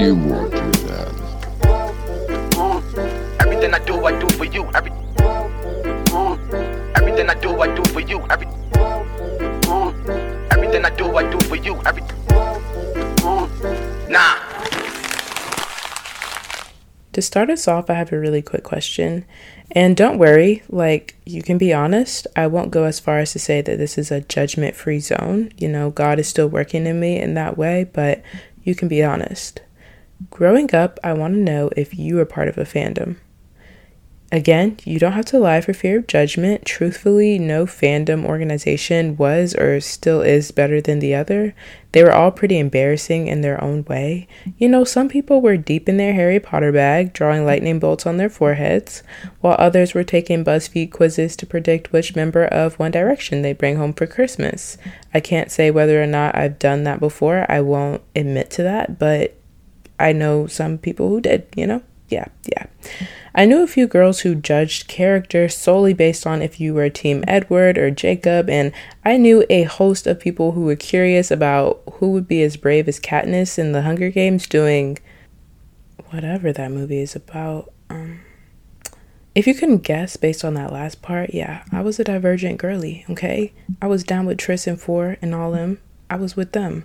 You won't do that. Everything I do, I do for you. Every, everything I do, I do for you. Every, everything I do, I do for you. Every, nah. To start us off, I have a really quick question. And don't worry, like, you can be honest. I won't go as far as to say that this is a judgment free zone. You know, God is still working in me in that way, but you can be honest. Growing up, I want to know if you were part of a fandom. Again, you don't have to lie for fear of judgment. Truthfully, no fandom organization was or still is better than the other. They were all pretty embarrassing in their own way. You know, some people were deep in their Harry Potter bag, drawing lightning bolts on their foreheads, while others were taking BuzzFeed quizzes to predict which member of One Direction they bring home for Christmas. I can't say whether or not I've done that before. I won't admit to that, but I know some people who did, you know? Yeah, yeah. I knew a few girls who judged character solely based on if you were Team Edward or Jacob, and I knew a host of people who were curious about who would be as brave as Katniss in the Hunger Games doing whatever that movie is about. Um, if you couldn't guess based on that last part, yeah, I was a divergent girly, okay? I was down with Tris and Four and all them. I was with them.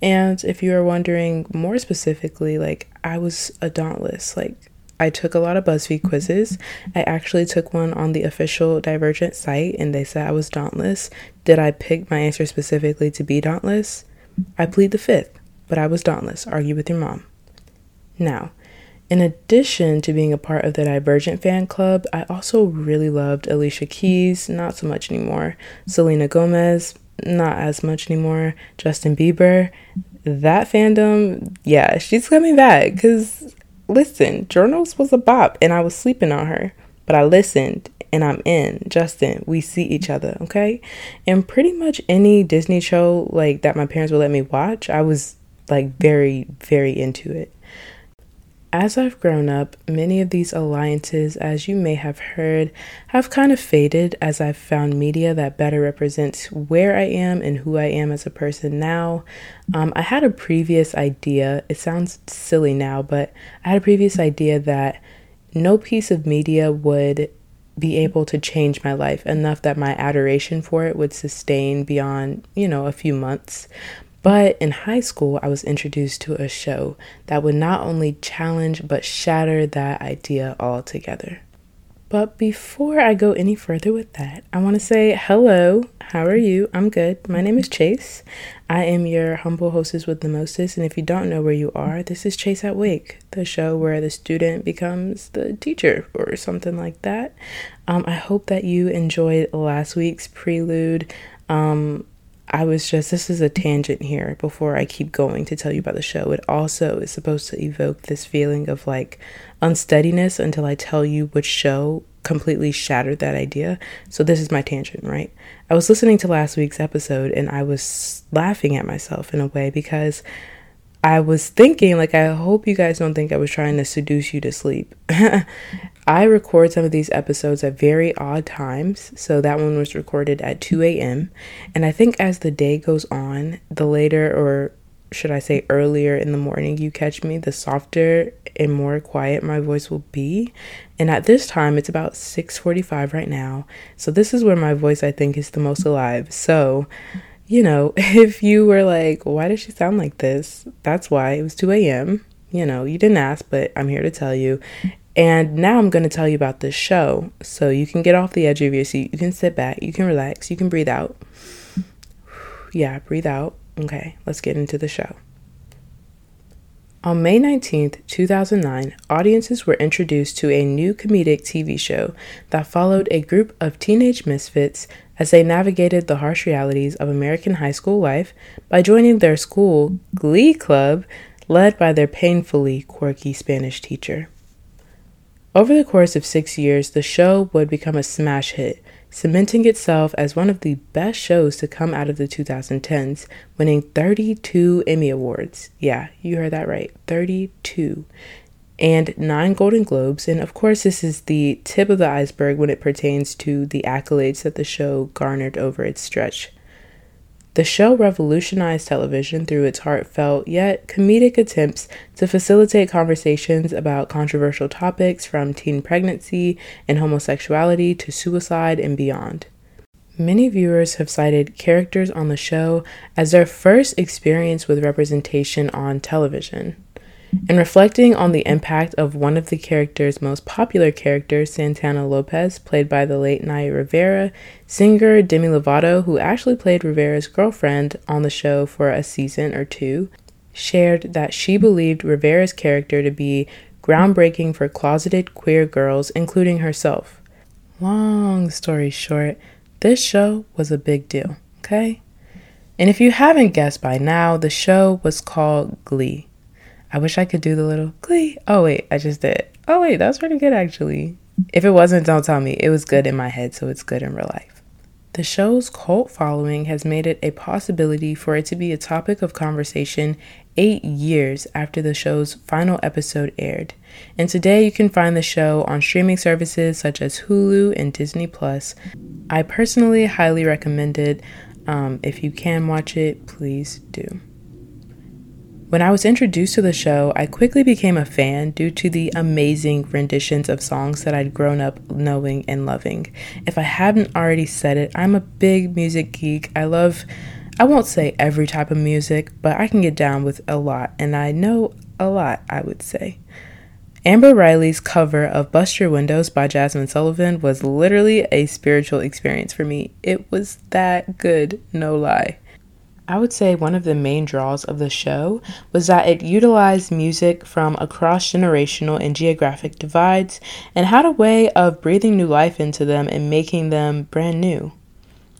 And if you are wondering more specifically, like I was a dauntless, like I took a lot of BuzzFeed quizzes. I actually took one on the official Divergent site and they said I was dauntless. Did I pick my answer specifically to be dauntless? I plead the fifth, but I was dauntless. Argue with your mom. Now, in addition to being a part of the Divergent fan club, I also really loved Alicia Keys, not so much anymore. Selena Gomez, not as much anymore. Justin Bieber, that fandom, yeah, she's coming back because listen, Journals was a bop and I was sleeping on her, but I listened and I'm in. Justin, we see each other, okay? And pretty much any Disney show like that my parents would let me watch, I was like very, very into it. As I've grown up, many of these alliances, as you may have heard, have kind of faded as I've found media that better represents where I am and who I am as a person now. Um, I had a previous idea, it sounds silly now, but I had a previous idea that no piece of media would be able to change my life enough that my adoration for it would sustain beyond, you know, a few months. But in high school, I was introduced to a show that would not only challenge but shatter that idea altogether. But before I go any further with that, I want to say hello. How are you? I'm good. My name is Chase. I am your humble hostess with the mostest. And if you don't know where you are, this is Chase at Wake, the show where the student becomes the teacher or something like that. Um, I hope that you enjoyed last week's prelude. Um, I was just, this is a tangent here before I keep going to tell you about the show. It also is supposed to evoke this feeling of like unsteadiness until I tell you which show completely shattered that idea. So, this is my tangent, right? I was listening to last week's episode and I was laughing at myself in a way because I was thinking, like, I hope you guys don't think I was trying to seduce you to sleep. I record some of these episodes at very odd times. So that one was recorded at 2 a.m. And I think as the day goes on, the later, or should I say earlier in the morning you catch me, the softer and more quiet my voice will be. And at this time, it's about 6:45 right now. So this is where my voice I think is the most alive. So, you know, if you were like, why does she sound like this? That's why it was 2 a.m. You know, you didn't ask, but I'm here to tell you. And now I'm going to tell you about this show. So you can get off the edge of your seat. You can sit back. You can relax. You can breathe out. Yeah, breathe out. Okay, let's get into the show. On May 19th, 2009, audiences were introduced to a new comedic TV show that followed a group of teenage misfits as they navigated the harsh realities of American high school life by joining their school glee club led by their painfully quirky Spanish teacher. Over the course of six years, the show would become a smash hit, cementing itself as one of the best shows to come out of the 2010s, winning 32 Emmy Awards. Yeah, you heard that right 32. And nine Golden Globes. And of course, this is the tip of the iceberg when it pertains to the accolades that the show garnered over its stretch. The show revolutionized television through its heartfelt yet comedic attempts to facilitate conversations about controversial topics from teen pregnancy and homosexuality to suicide and beyond. Many viewers have cited characters on the show as their first experience with representation on television. In reflecting on the impact of one of the character's most popular characters, Santana Lopez, played by the late Naya Rivera, singer Demi Lovato, who actually played Rivera's girlfriend on the show for a season or two, shared that she believed Rivera's character to be groundbreaking for closeted queer girls, including herself. Long story short, this show was a big deal, okay? And if you haven't guessed by now, the show was called Glee. I wish I could do the little glee. Oh, wait, I just did. Oh, wait, that was pretty good actually. If it wasn't, don't tell me. It was good in my head, so it's good in real life. The show's cult following has made it a possibility for it to be a topic of conversation eight years after the show's final episode aired. And today you can find the show on streaming services such as Hulu and Disney Plus. I personally highly recommend it. Um, if you can watch it, please do. When I was introduced to the show, I quickly became a fan due to the amazing renditions of songs that I'd grown up knowing and loving. If I haven't already said it, I'm a big music geek. I love, I won't say every type of music, but I can get down with a lot, and I know a lot, I would say. Amber Riley's cover of Bust Your Windows by Jazmine Sullivan was literally a spiritual experience for me. It was that good, no lie. I would say one of the main draws of the show was that it utilized music from across generational and geographic divides and had a way of breathing new life into them and making them brand new.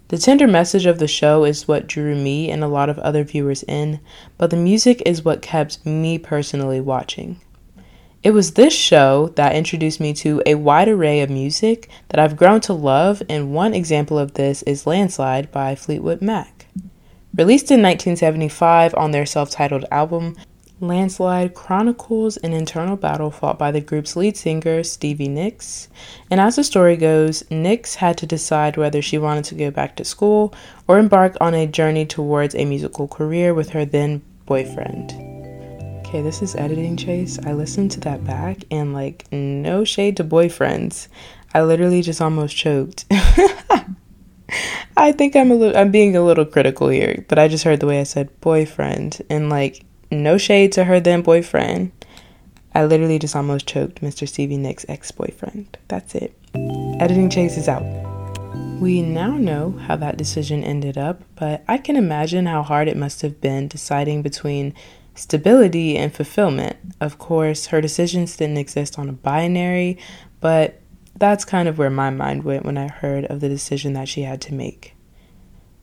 The tender message of the show is what drew me and a lot of other viewers in, but the music is what kept me personally watching. It was this show that introduced me to a wide array of music that I've grown to love, and one example of this is Landslide by Fleetwood Mac. Released in 1975 on their self titled album, Landslide chronicles an internal battle fought by the group's lead singer, Stevie Nicks. And as the story goes, Nicks had to decide whether she wanted to go back to school or embark on a journey towards a musical career with her then boyfriend. Okay, this is editing chase. I listened to that back and, like, no shade to boyfriends. I literally just almost choked. I think I'm a little I'm being a little critical here, but I just heard the way I said boyfriend and like no shade to her then boyfriend. I literally just almost choked Mr. Stevie Nicks' ex-boyfriend. That's it. Editing chase is out. We now know how that decision ended up, but I can imagine how hard it must have been deciding between stability and fulfillment. Of course, her decisions didn't exist on a binary, but that's kind of where my mind went when I heard of the decision that she had to make.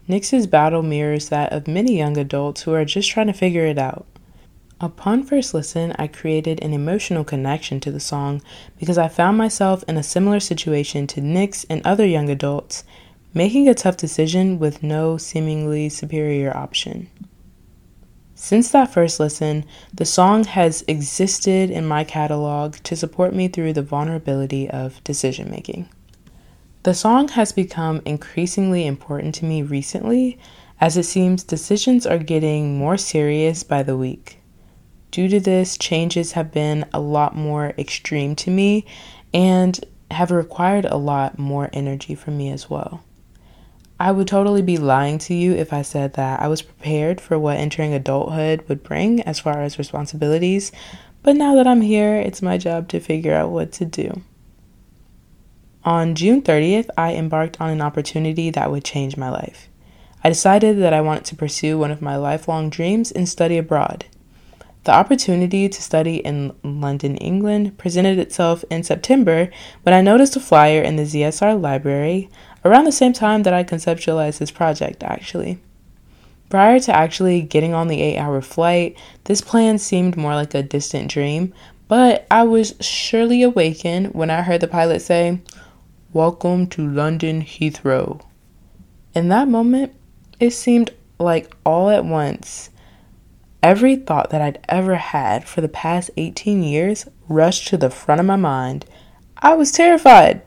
Nicks's battle mirrors that of many young adults who are just trying to figure it out. Upon first listen, I created an emotional connection to the song because I found myself in a similar situation to Nix and other young adults, making a tough decision with no seemingly superior option. Since that first listen, the song has existed in my catalog to support me through the vulnerability of decision making. The song has become increasingly important to me recently as it seems decisions are getting more serious by the week. Due to this, changes have been a lot more extreme to me and have required a lot more energy from me as well. I would totally be lying to you if I said that I was prepared for what entering adulthood would bring as far as responsibilities, but now that I'm here, it's my job to figure out what to do. On June 30th, I embarked on an opportunity that would change my life. I decided that I wanted to pursue one of my lifelong dreams and study abroad. The opportunity to study in London, England presented itself in September when I noticed a flyer in the ZSR library around the same time that I conceptualized this project, actually. Prior to actually getting on the eight hour flight, this plan seemed more like a distant dream, but I was surely awakened when I heard the pilot say, Welcome to London Heathrow. In that moment, it seemed like all at once, every thought that I'd ever had for the past 18 years rushed to the front of my mind. I was terrified.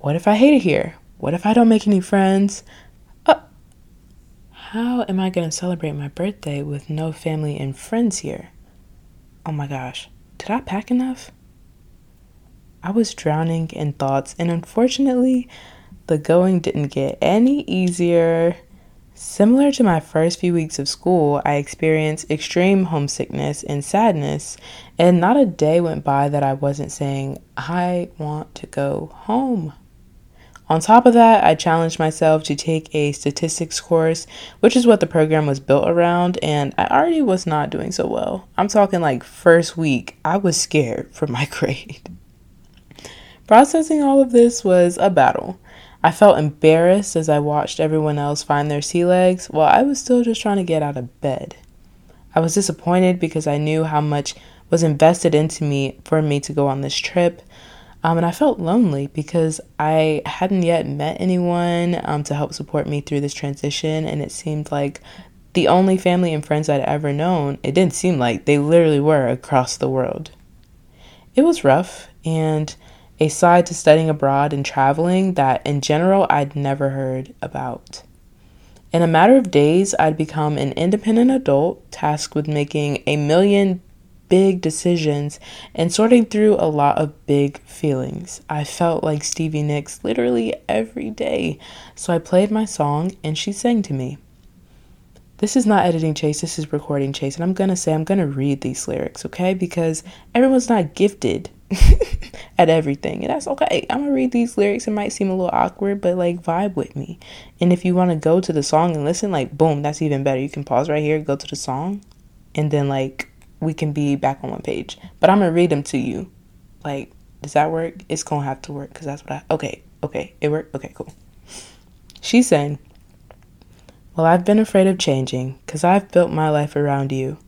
What if I hate it here? What if I don't make any friends? Uh, how am I going to celebrate my birthday with no family and friends here? Oh my gosh, did I pack enough? I was drowning in thoughts, and unfortunately, the going didn't get any easier. Similar to my first few weeks of school, I experienced extreme homesickness and sadness, and not a day went by that I wasn't saying, I want to go home. On top of that, I challenged myself to take a statistics course, which is what the program was built around, and I already was not doing so well. I'm talking like first week, I was scared for my grade. Processing all of this was a battle. I felt embarrassed as I watched everyone else find their sea legs while I was still just trying to get out of bed. I was disappointed because I knew how much was invested into me for me to go on this trip. Um, and I felt lonely because I hadn't yet met anyone um, to help support me through this transition. And it seemed like the only family and friends I'd ever known, it didn't seem like they literally were across the world. It was rough, and a side to studying abroad and traveling that in general I'd never heard about. In a matter of days, I'd become an independent adult tasked with making a million big decisions and sorting through a lot of big feelings. I felt like Stevie Nicks literally every day, so I played my song and she sang to me. This is not editing Chase, this is recording Chase, and I'm gonna say I'm gonna read these lyrics, okay? Because everyone's not gifted at everything. And that's okay. I'm gonna read these lyrics. It might seem a little awkward, but like vibe with me. And if you want to go to the song and listen, like boom, that's even better. You can pause right here, go to the song, and then like we can be back on one page. But I'm gonna read them to you. Like, does that work? It's gonna have to work because that's what I. Okay, okay, it worked. Okay, cool. She said, Well, I've been afraid of changing because I've built my life around you.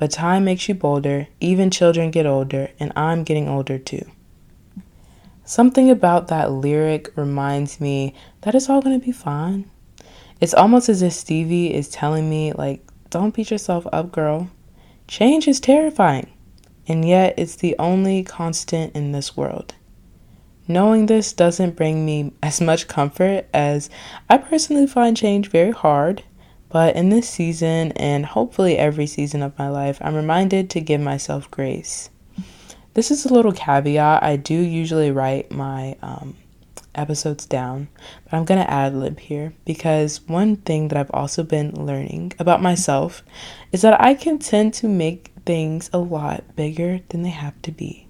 But time makes you bolder, even children get older, and I'm getting older too. Something about that lyric reminds me that it's all to be fine. It's almost as if Stevie is telling me, like, don't beat yourself up, girl. Change is terrifying, and yet it's the only constant in this world. Knowing this doesn't bring me as much comfort as I personally find change very hard but in this season, and hopefully every season of my life, I'm reminded to give myself grace. This is a little caveat. I do usually write my um, episodes down, but I'm going to ad lib here because one thing that I've also been learning about myself is that I can tend to make things a lot bigger than they have to be.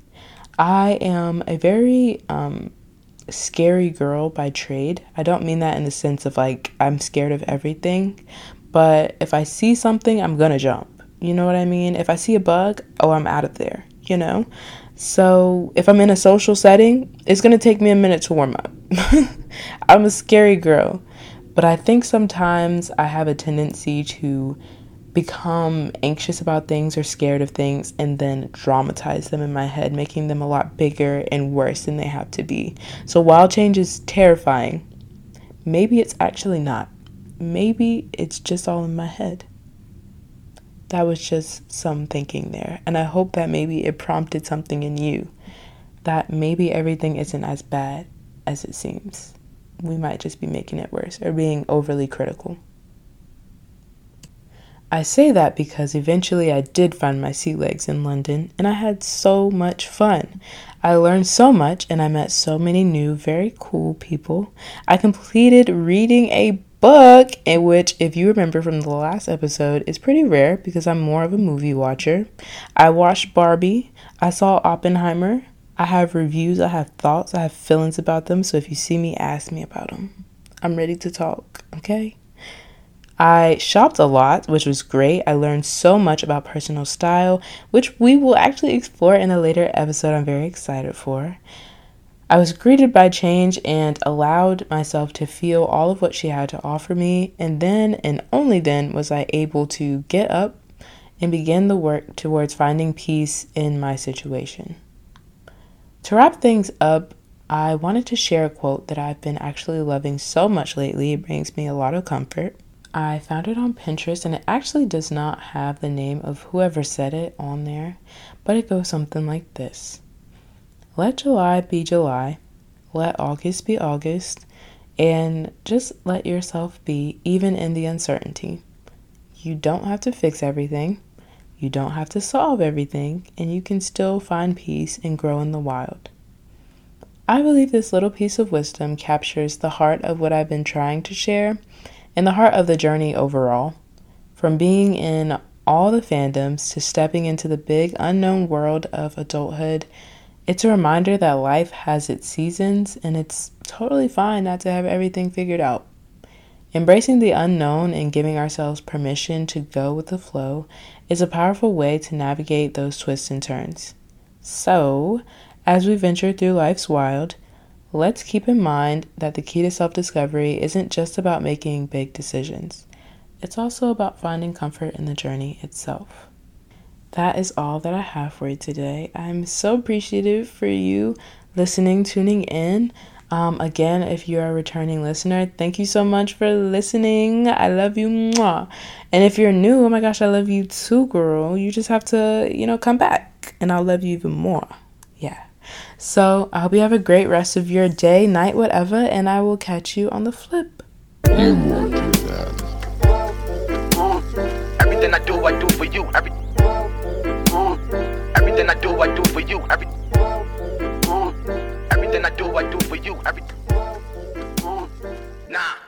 I am a very um, scary girl by trade. I don't mean that in the sense of like I'm scared of everything, but if I see something, I'm gonna jump. You know what I mean? If I see a bug, oh, I'm out of there, you know? So if I'm in a social setting, it's gonna take me a minute to warm up. I'm a scary girl, but I think sometimes I have a tendency to become anxious about things or scared of things and then dramatize them in my head, making them a lot bigger and worse than they have to be. So while change is terrifying, maybe it's actually not. Maybe it's just all in my head. That was just some thinking there. And I hope that maybe it prompted something in you that maybe everything isn't as bad as it seems. We might just be making it worse or being overly critical. I say that because eventually I did find my sea legs in London and I had so much fun. I learned so much and I met so many new, very cool people. I completed reading a book in which, if you remember from the last episode, is pretty rare because I'm more of a movie watcher. I watched Barbie, I saw Oppenheimer. I have reviews, I have thoughts, I have feelings about them. So if you see me, ask me about them. I'm ready to talk, okay? I shopped a lot, which was great. I learned so much about personal style, which we will actually explore in a later episode I'm very excited for. I was greeted by change and allowed myself to feel all of what she had to offer me, and then and only then was I able to get up and begin the work towards finding peace in my situation. To wrap things up, I wanted to share a quote that I've been actually loving so much lately. It brings me a lot of comfort. I found it on Pinterest and it actually does not have the name of whoever said it on there, but it goes something like this Let July be July, let August be August. and just let yourself be, even in the uncertainty. You don't have to fix everything, you don't have to solve everything, and you can still find peace and grow in the wild. I believe this little piece of wisdom captures the heart of what I've been trying to share and the heart of the journey overall. From being in all the fandoms to stepping into the big unknown world of adulthood, it's a reminder that life has its seasons and it's totally fine not to have everything figured out. Embracing the unknown and giving ourselves permission to go with the flow is a powerful way to navigate those twists and turns. So, as we venture through life's wild, let's keep in mind that the key to self discovery isn't just about making big decisions, it's also about finding comfort in the journey itself. That is all that I have for you today. I'm so appreciative for you listening, tuning in. Um, again, if you're a returning listener, thank you so much for listening. I love you. Mwah. And if you're new, oh my gosh, I love you too, girl. You just have to, you know, come back and I'll love you even more. Yeah. So I hope you have a great rest of your day, night, whatever, and I will catch you on the flip. You won't do that. Everything I do, I do for you. Every, everything I do, I do for you. Every, everything I do, I do for you. Every, nah.